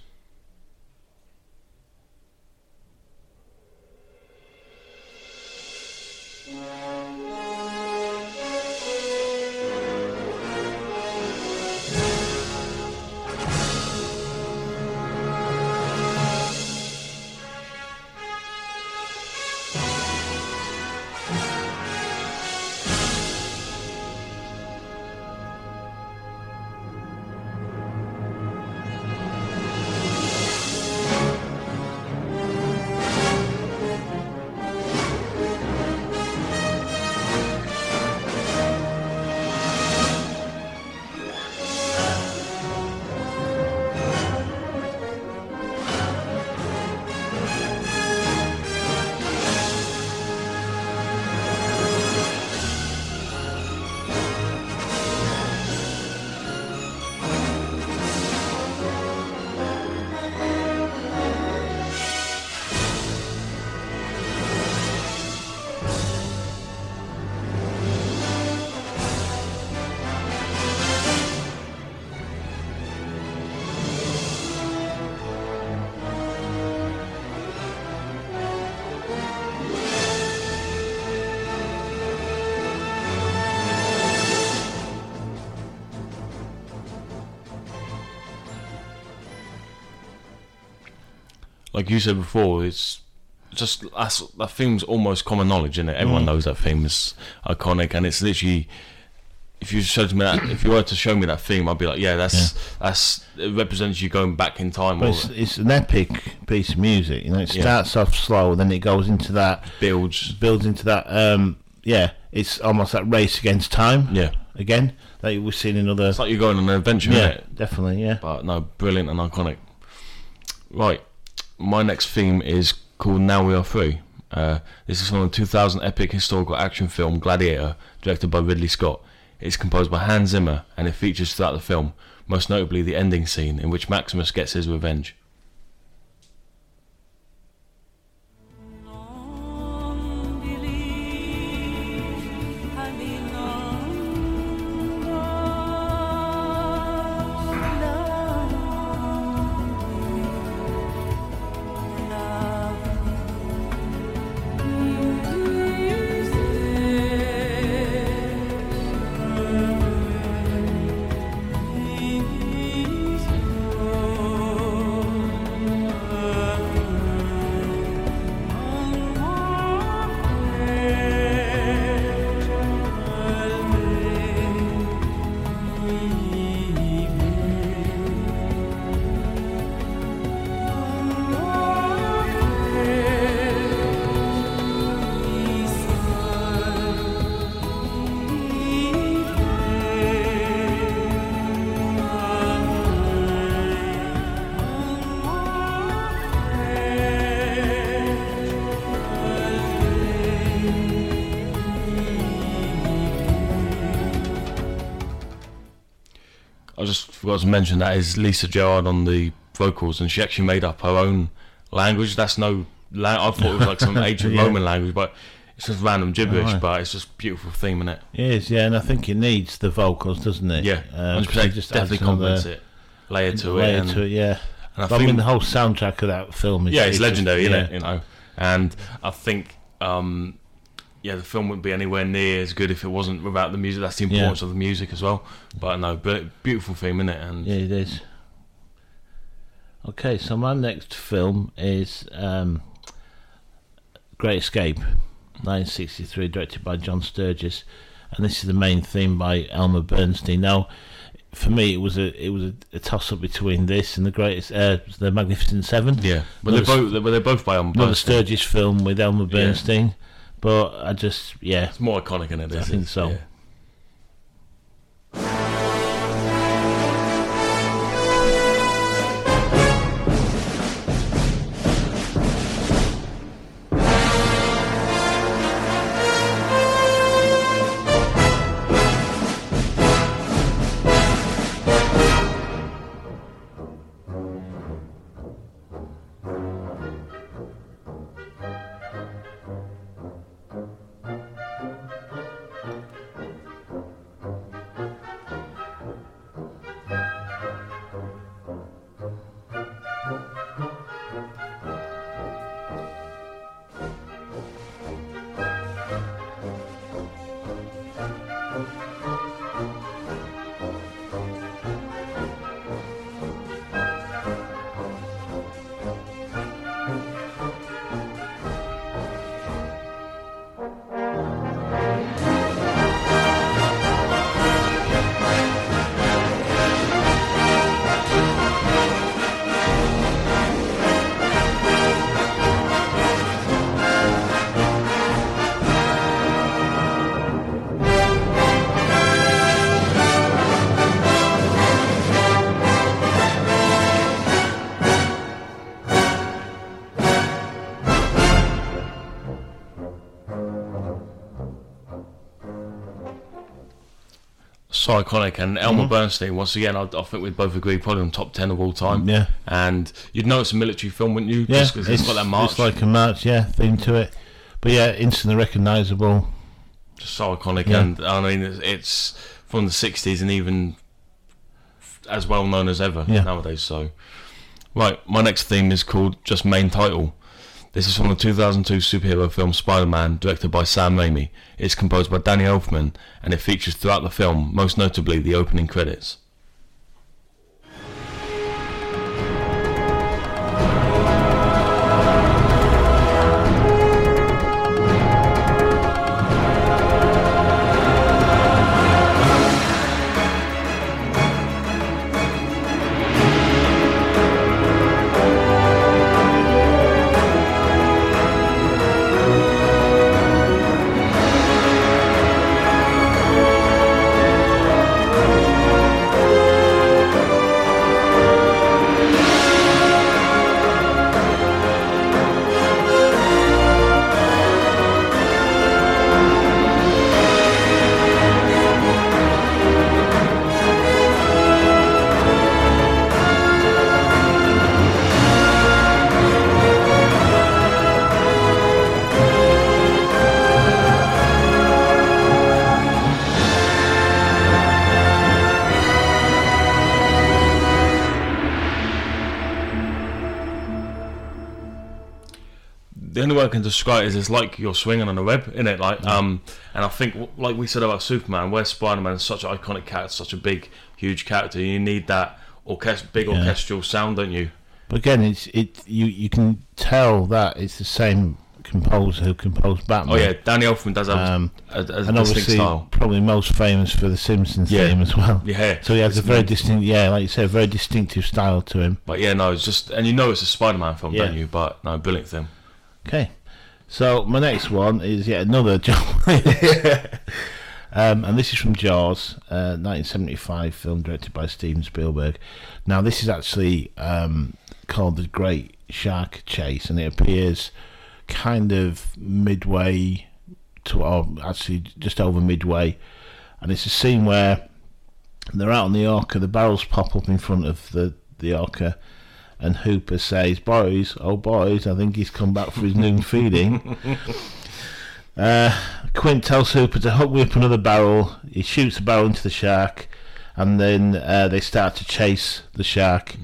Like you said before, it's just that's, that theme's almost common knowledge, isn't it? Everyone Mm. knows that theme is iconic, and it's literally. If you showed me that, if you were to show me that theme, I'd be like, yeah, that's that's it represents you going back in time But it's, it's an epic piece of music. You know, it Yeah. starts off slow, then it goes into that, builds. builds into that. Um, yeah, it's almost that race against time. Yeah, Again, that we've seen in other. it's like you're going on an adventure, yeah, definitely. Yeah. But no, brilliant and iconic. Right, my next theme is called Now We Are Free. Uh, this is from the 2000 epic historical action film Gladiator, directed by Ridley Scott. It's composed by Hans Zimmer and it features throughout the film, most notably the ending scene in which Maximus gets his revenge. Mention that is Lisa Gerrard on the vocals, and she actually made up her own language. That's no, la- I thought it was like some ancient Yeah. Roman language, but it's just random gibberish. Alright. But it's just beautiful theme in it. It is, yeah, and I think it needs the vocals, doesn't it? Yeah, um, 'cause 100% it just definitely complements it. Layer to it, layer and, to it, yeah. and I But I mean, the whole soundtrack of that film is yeah, it's just- legendary, yeah. isn't it? You know, and I think, um, yeah, the film wouldn't be anywhere near as good if it wasn't without the music. That's the Yeah. importance of the music as well. But no, but beautiful theme, isn't it? And Yeah, it is. Okay, so my next film is um, Great Escape, 1963, directed by John Sturges, and this is the main theme by Elmer Bernstein. Now, for me, it was a it was a, a toss up between this and the greatest, uh, the Magnificent Seven. yeah, but they're both they're, they're both by um, Another Bernstein. Sturges film with Elmer Bernstein, but I just yeah, It's more iconic than it is. I think so. Yeah. Iconic. And Elmer mm-hmm. Bernstein, once again, I, I think we'd both agree, probably on top 10 of all time. yeah, And you'd know it's a military film, wouldn't you? yeah. Just 'cause it's got that march. It's like a march, yeah, theme to it. But yeah, instantly recognisable. just so iconic. Yeah. And I mean, it's, it's from the 60s and even as well known as ever Yeah. nowadays. So, right, my next theme is called just main title. This is from the 2002 superhero film Spider-Man, directed by Sam Raimi. It's composed by Danny Elfman, and it features throughout the film, most notably the opening credits. I can describe it is it's like you're swinging on a web, in it? Like, um, and I think, like we said about Superman, where Spider-Man is such an iconic character, such a big, huge character, you need that orchest- big Yeah. orchestral sound, don't you? But again, it's it you you can tell that it's the same composer who composed Batman. Oh yeah, Danny Elfman does have Um, a, a, and obviously style. probably most famous for the Simpsons Yeah. theme as well. Yeah, So he has a very distinct, yeah, like you said, a very distinctive style to him. But yeah, no, it's just, and you know it's a Spider-Man film, don't you? But no, brilliant thing. Okay, so my next one is yet another John. Um, and this is from Jaws, uh, 1975 film directed by Steven Spielberg. Now this is actually um, called The Great Shark Chase, and it appears kind of midway to, or actually just over midway, and it's a scene where they're out on the Orca, the barrels pop up in front of the the Orca, and Hooper says, "Boys, oh boys, I think he's come back for his noon feeding." Uh, Quint tells Hooper to hook me up another barrel. He shoots the barrel into the shark, and then uh, they start to chase the shark.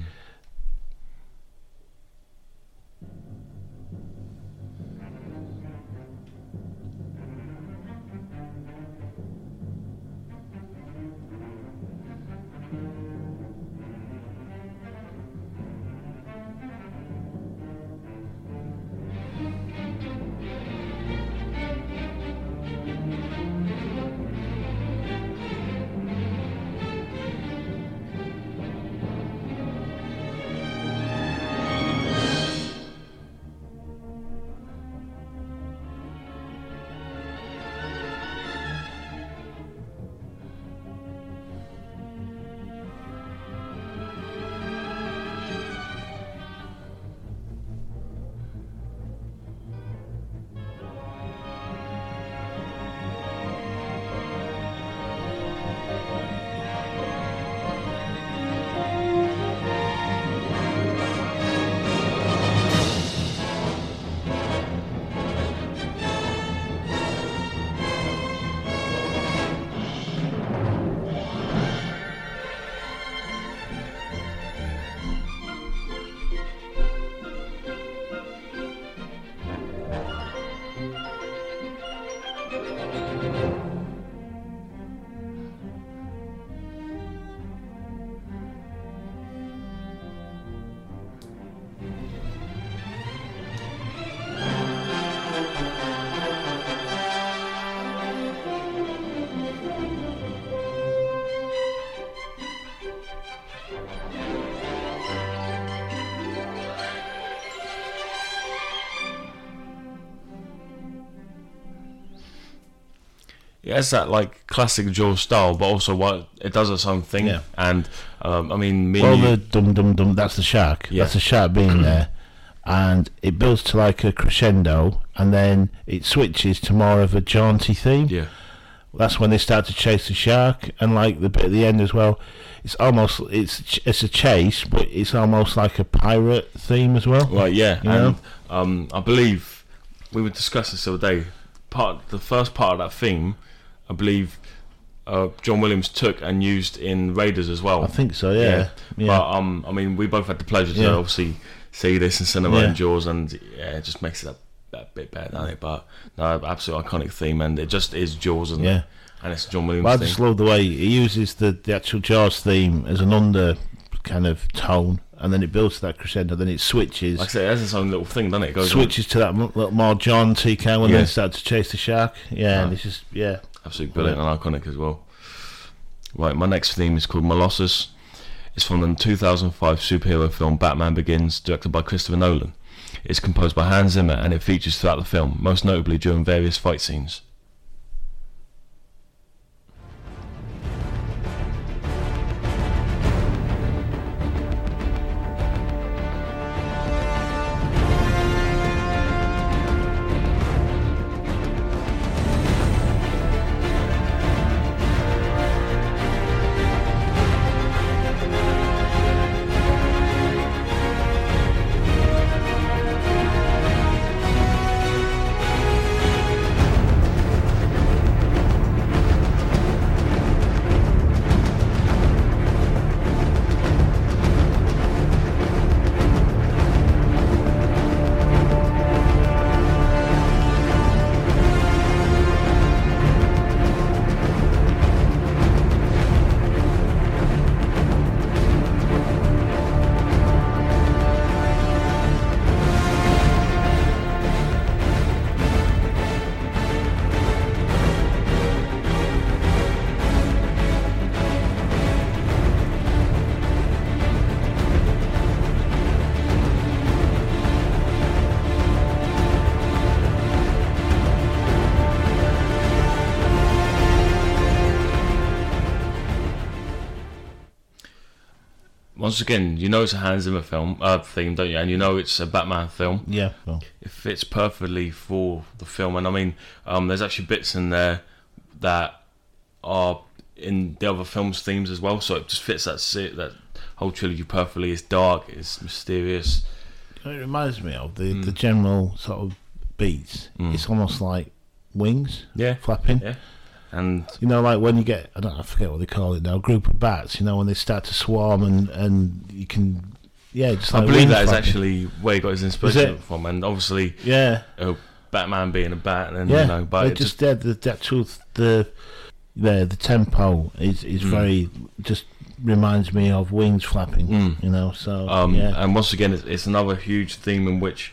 It has that like classic Jaws style, but also what it does its own thing. Yeah. And um, I mean, me Well, the dum dum dum, that's the shark. Yeah. That's the shark being there. And it builds to like a crescendo, and then it switches to more of a jaunty theme. yeah, That's when they start to chase the shark, and like the bit at the end as well. It's almost it's it's a chase, but it's almost like a pirate theme as well. right, yeah. You and um, I believe we would discuss this the other day. Part the first part of that theme, I believe, uh, John Williams took and used in Raiders as well. I think so. Yeah. Yeah. But um, I mean, we both had the pleasure to Yeah. obviously see this in cinema Yeah. and Jaws, and yeah, it just makes it a, that bit better, doesn't it? But no, absolute iconic theme, and it just is Jaws, and Yeah. and it's John Williams. But I just love the way he uses the, the actual Jaws theme as an under kind of tone, and then it builds to that crescendo. Then it switches, Like I say, it has its own little thing, doesn't it? It goes on. switches to that little more jaunty kind when Yeah. they start to chase the shark. Yeah, and it's just yeah. Absolutely brilliant and iconic as well. Right, my next theme is called Molossus. It's from the 2005 superhero film Batman Begins, directed by Christopher Nolan. It's composed by Hans Zimmer and it features throughout the film, most notably during various fight scenes. Once again, you know it's a Hans Zimmer film uh, theme, don't you? And you know it's a Batman film. Yeah. Well, It fits perfectly for the film, and I mean, um, there's actually bits in there that are in the other films' themes as well. So it just fits that se- that whole trilogy perfectly. It's dark, it's mysterious. it reminds me of the, Mm. the general sort of beats. Mm. It's almost like wings Yeah, flapping. yeah. And You know, like when you get, I don't I forget what they call it now, a group of bats, you know, when they start to swarm and, and you can, yeah, just like I believe that is flapping. actually where he got his inspiration from, and obviously Yeah, uh, Batman being a bat, and yeah. you know, but it just, yeah, the, the actual, the, the, the tempo is, is Mm. very, just reminds me of wings flapping, Mm. you know, so, Um, yeah. And once again, it's, it's another huge theme in which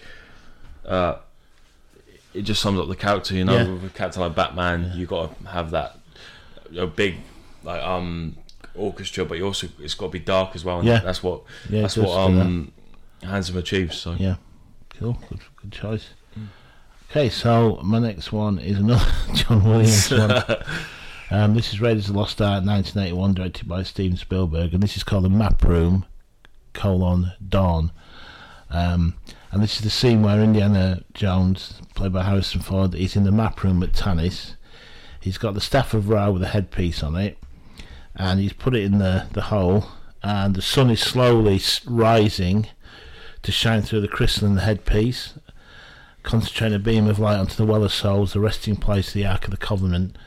uh, it just sums up the character. You know, Yeah. with a character like Batman, you got to have that a big like um orchestra, but you also it's got to be dark as well. And Yeah. that's what yeah, that's what that. um Hans Zimmer achieves. So Yeah, cool. Good, good choice. Mm. Okay, so my next one is another John Williams one. Um, this is Raiders of the Lost Ark, 1981, directed by Steven Spielberg, and this is called The Map Room: colon Dawn. Um, and this is the scene where Indiana Jones, played by Harrison Ford, is in the map room at Tanis. He's got the staff of Ra with a headpiece on it, and he's put it in the, the hole, and the sun is slowly rising to shine through the crystal in the headpiece, concentrating a beam of light onto the Well of Souls, the resting place of the Ark of the Covenant.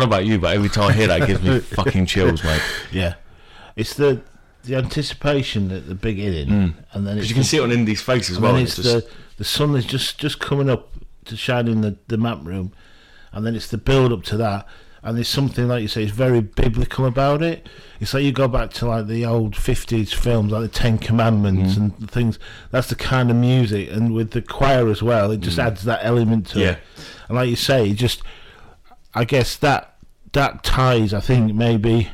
Don't know about you, but every time I hear that, it gives me fucking chills, mate. Yeah, it's the the anticipation at the beginning, Mm. and then Because you can see it on Indy's face as well. It's it's just, the the sun is just just coming up to shine in the the map room, and then it's the build up to that, and there's something like you say, it's very biblical about it. It's like you go back to like the old fifties films, like the Ten Commandments Mm. and things. That's the kind of music, and with the choir as well, it just adds that element to Mm. Yeah. it. And like you say, it just I guess that that ties. I think maybe.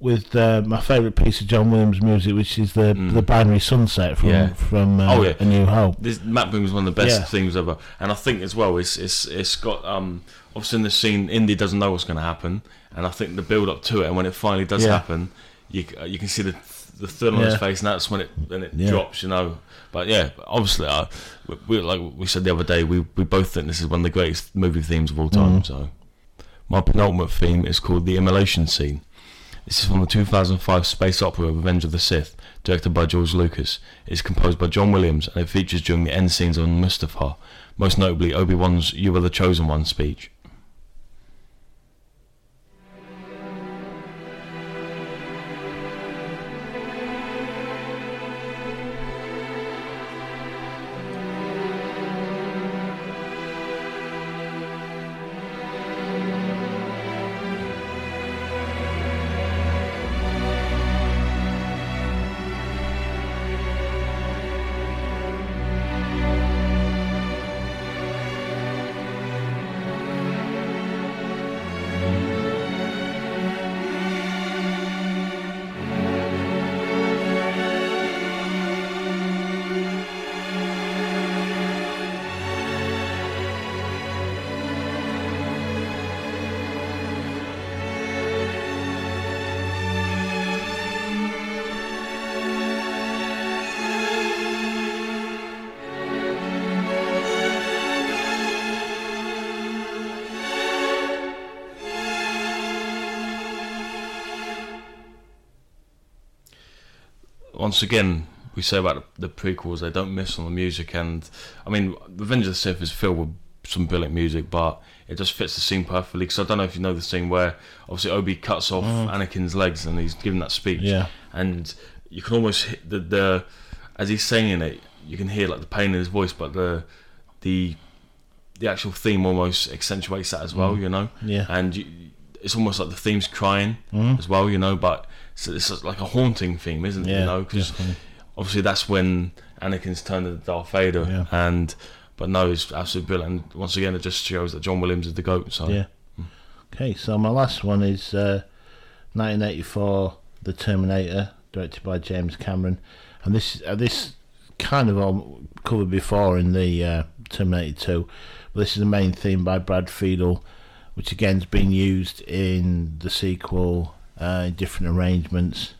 With uh, my favourite piece of John Williams music, which is the Mm. the binary sunset from Yeah. from uh, Oh, yeah. A New Hope. this map room is one of the best Yeah. things ever, and I think as well, it's it's it's got um obviously in the scene, Indy doesn't know what's going to happen, and I think the build up to it, and when it finally does happen, you you can see the the thrill on his face, and that's when it when it drops, you know. But yeah, obviously, uh, we, we like we said the other day, we we both think this is one of the greatest movie themes of all time. Mhm. So, my penultimate theme is called the Immolation Scene. This is from the 2005 space opera Revenge of the Sith, directed by George Lucas. It's composed by John Williams and it features during the end scenes on Mustafar, most notably Obi-Wan's "You Are the Chosen One" speech. Once again, we say about the, prequels, they don't miss on the music, and I mean, Revenge of the Sith is filled with some brilliant music, but it just fits the scene perfectly. Because I don't know if you know the scene where obviously Obi cuts off Anakin's legs and he's giving that speech, Mm. Yeah. and you can almost hit the, the as he's saying it, you can hear like the pain in his voice, but the the the actual theme almost accentuates that as well, you know. Mm. Yeah. And you, it's almost like the theme's crying Mhm. as well, you know. But it's, it's like a haunting theme, isn't it? Yeah, You know, because obviously that's when Anakin's turned into Darth Vader, Yeah. and but no, it's absolutely brilliant. And once again, it just shows that John Williams is the goat. So Yeah. Okay, so my last one is uh, 1984, The Terminator, directed by James Cameron, and this uh, this kind of all covered before in the uh, Terminator 2, but this is the main theme by Brad Fiedel, which again has been used in the sequel uh, different arrangements.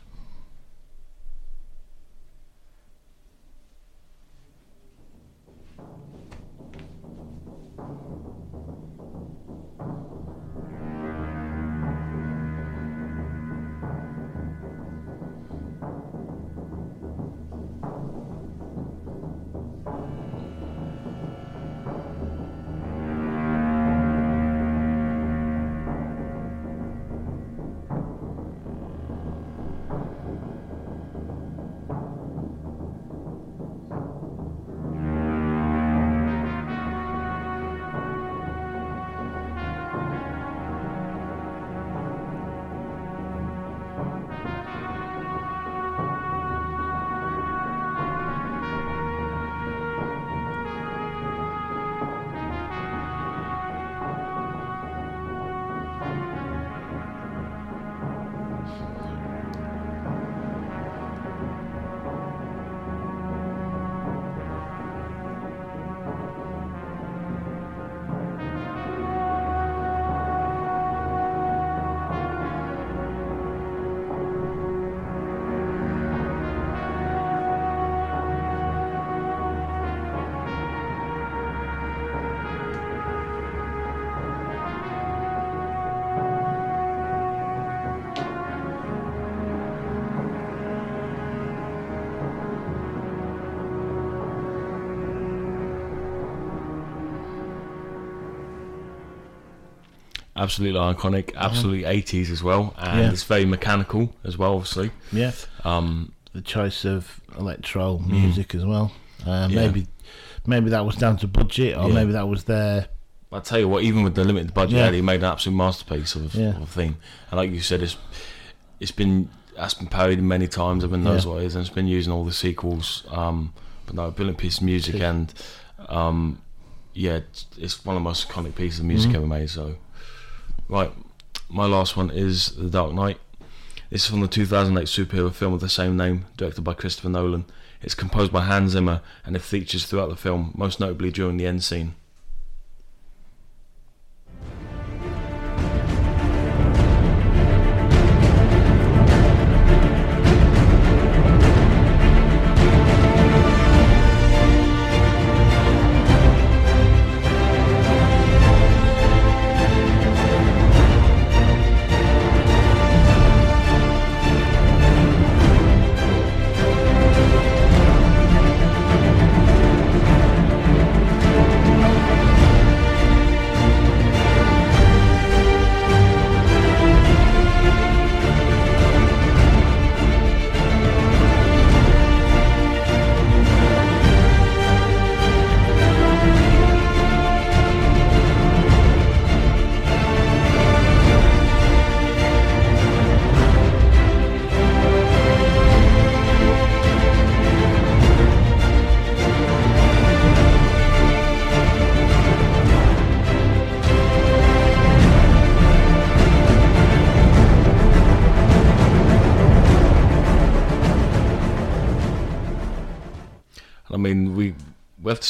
Absolutely iconic, absolutely 80s as well, and Yeah. it's very mechanical as well, obviously. Yeah, Um, the choice of electro music as well. Uh, Yeah. Maybe maybe that was down to budget, or Yeah. maybe that was their I tell you what, even with the limited budget, Yeah. he made an absolute masterpiece of, of a theme. And like you said, it's it's been that's been parodied many times. Everyone knows Yeah. what it is, and it's been using all the sequels. Um, but no, brilliant piece of music, and um, yeah, it's, it's one of the most iconic pieces of music Mhm. ever made. So, right, my last one is The Dark Knight. This is from the 2008 superhero film of the same name, directed by Christopher Nolan. It's composed by Hans Zimmer, and it features throughout the film, most notably during the end scene.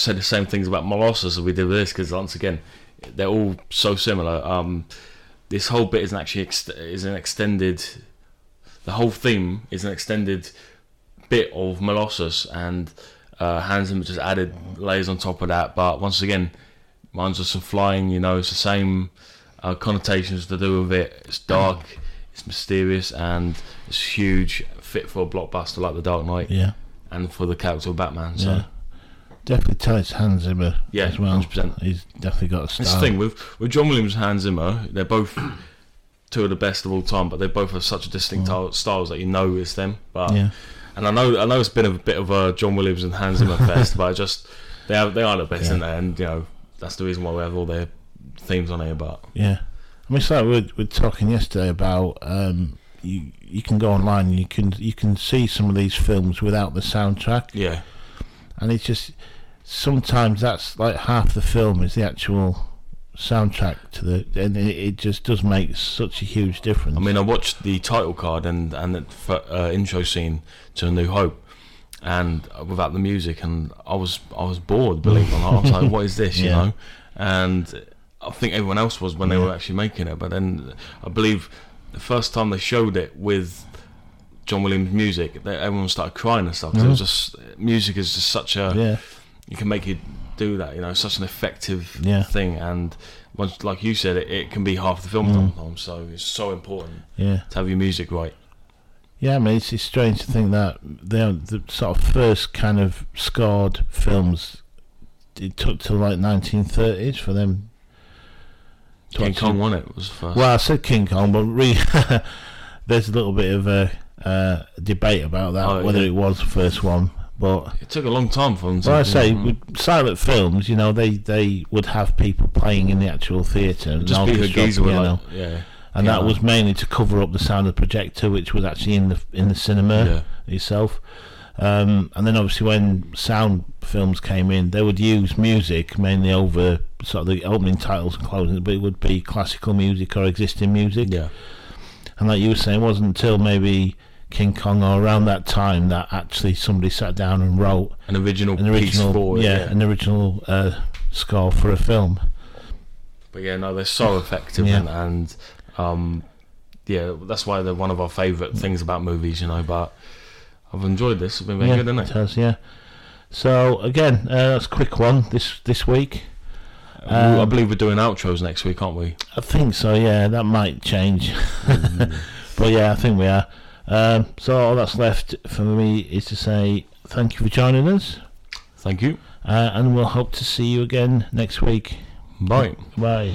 Say the same things about Molossus as we did with this because once again, they're all so similar. Um, this whole bit is an actually ex- is an extended. The whole theme is an extended bit of Molossus, and uh, Hans Zimmer just added layers on top of that. But once again, mine's just some flying. You know, it's the same uh, connotations to do with it. It's dark, it's mysterious, and it's huge fit for a blockbuster like The Dark Knight Yeah, and for the character of Batman. So yeah. Definitely tell it's Hans Zimmer Yeah, as well. 100%. He's definitely got a style. That's the thing with with John Williams and Hans Zimmer, they're both two of the best of all time, but they both have such distinct Mm. ti- styles that you know it's them. But Yeah, and I know I know it's been a bit of a John Williams and Hans Zimmer fest, but I just they are they are the best, Yeah. aren't they? And you know that's the reason why we have all their themes on here. But yeah. I mean, it's like we were, we were talking yesterday about um, you. You can go online and you can you can see some of these films without the soundtrack, yeah, and it's just sometimes that's like half the film is the actual soundtrack to the, and it, it just does make such a huge difference. I mean I watched the title card and and the uh, intro scene to A New Hope. And without the music, and I was I was bored. Believe it or not, I was like, "What is this?" You Yeah. know. And I think everyone else was when they Yeah. were actually making it. But then I believe the first time they showed it with John Williams music, everyone started crying and stuff. 'cause It was just music is just such a yeah, you can make you do that. You know, such an effective Yeah. thing. And once, like you said, it, it can be half the film Mm. sometimes. So it's so important yeah. to have your music right. Yeah, I mean, it's, it's strange to think that they're the sort of first kind of scored films. It took till like 1930s for them. King Kong won it was first. Well, I said King Kong, but re- there's a little bit of a uh, debate about that Oh, whether yeah. it was the first one. But It took a long time for them to. well, I say with silent films, you know, they, they would have people playing in the actual theatre, and just be orchestra, geezer with piano, like, yeah, and that was mainly to cover up the sound of the projector, which was actually in the in the cinema yeah, itself. Um, and then obviously when sound films came in, they would use music mainly over sort of the opening titles and closing, but it would be classical music or existing music. yeah, And like you were saying, it wasn't until maybe King Kong or around that time that actually somebody sat down and wrote an original, an original, piece for yeah, Yeah, an original uh, score for a film. but yeah, no, they're so effective Yeah. and, and um, yeah, that's why they're one of our favourite things about movies, you know. But I've enjoyed this. It's been very yeah, good, it isn't it? has, yeah. So again, uh, that's a quick one this this week. We- I Um, believe we're doing outros next week, aren't we? I think so. Yeah, that might change, but yeah, I think we are. Um, so all that's left for me is to say thank you for joining us, Thank you. uh, and we'll hope to see you again next week. Bye. Bye.